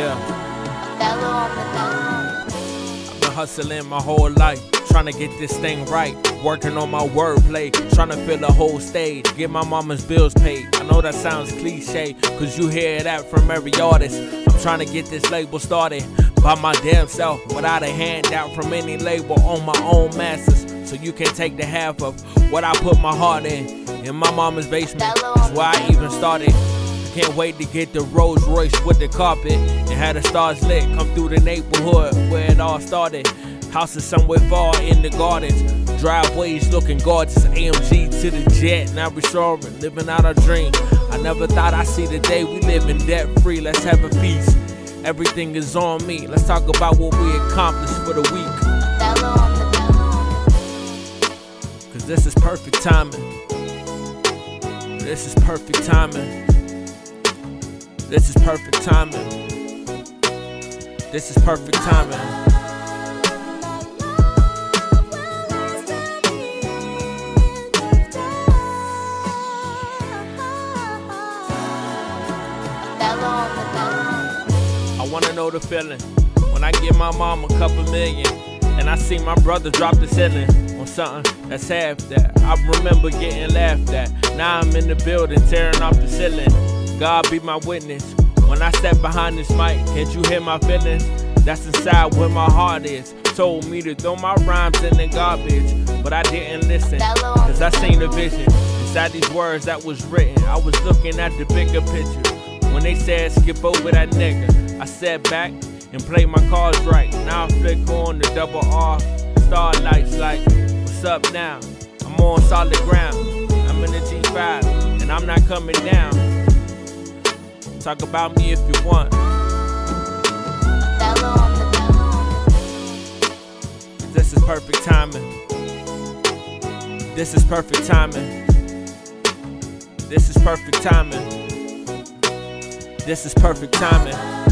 Yeah. Bello on the dome. I've been hustling my whole life, trying to get this thing right. Working on my wordplay, trying to fill the whole stage, get my mama's bills paid. I know that sounds cliche, cause you hear that from every artist. I'm trying to get this label started by my damn self, without a handout from any label on my own masters. So you can take the half of what I put my heart in. In my mama's basement, that's where I even started. Can't wait to get the Rolls Royce with the carpet and have the stars lit come through the neighborhood where it all started. Houses somewhere far in the gardens, driveways looking gorgeous. AMG to the jet, now soaring, living out our dream. I never thought I'd see the day we live in debt free. Let's have a feast. Everything is on me. Let's talk about what we accomplished for the week. Cause this is perfect timing. This is perfect timing. This is perfect timing. This is perfect timing. I wanna know the feeling when I give my mom a couple million and I see my brother drop the ceiling on something that's half that. I remember getting laughed at. Now I'm in the building tearing off the ceiling. God be my witness. When I step behind this mic, can't you hear my feelings? That's inside where my heart is. Told me to throw my rhymes in the garbage, but I didn't listen. Cause I seen the vision inside these words that was written. I was looking at the bigger picture. When they said skip over that nigga, I sat back and played my cards right. Now I flick on the double R, starlights like, what's up now? I'm on solid ground. I'm in the G5 and I'm not coming down. Talk about me if you want. Bello on the dome. This is perfect timing. This is perfect timing. This is perfect timing. This is perfect timing.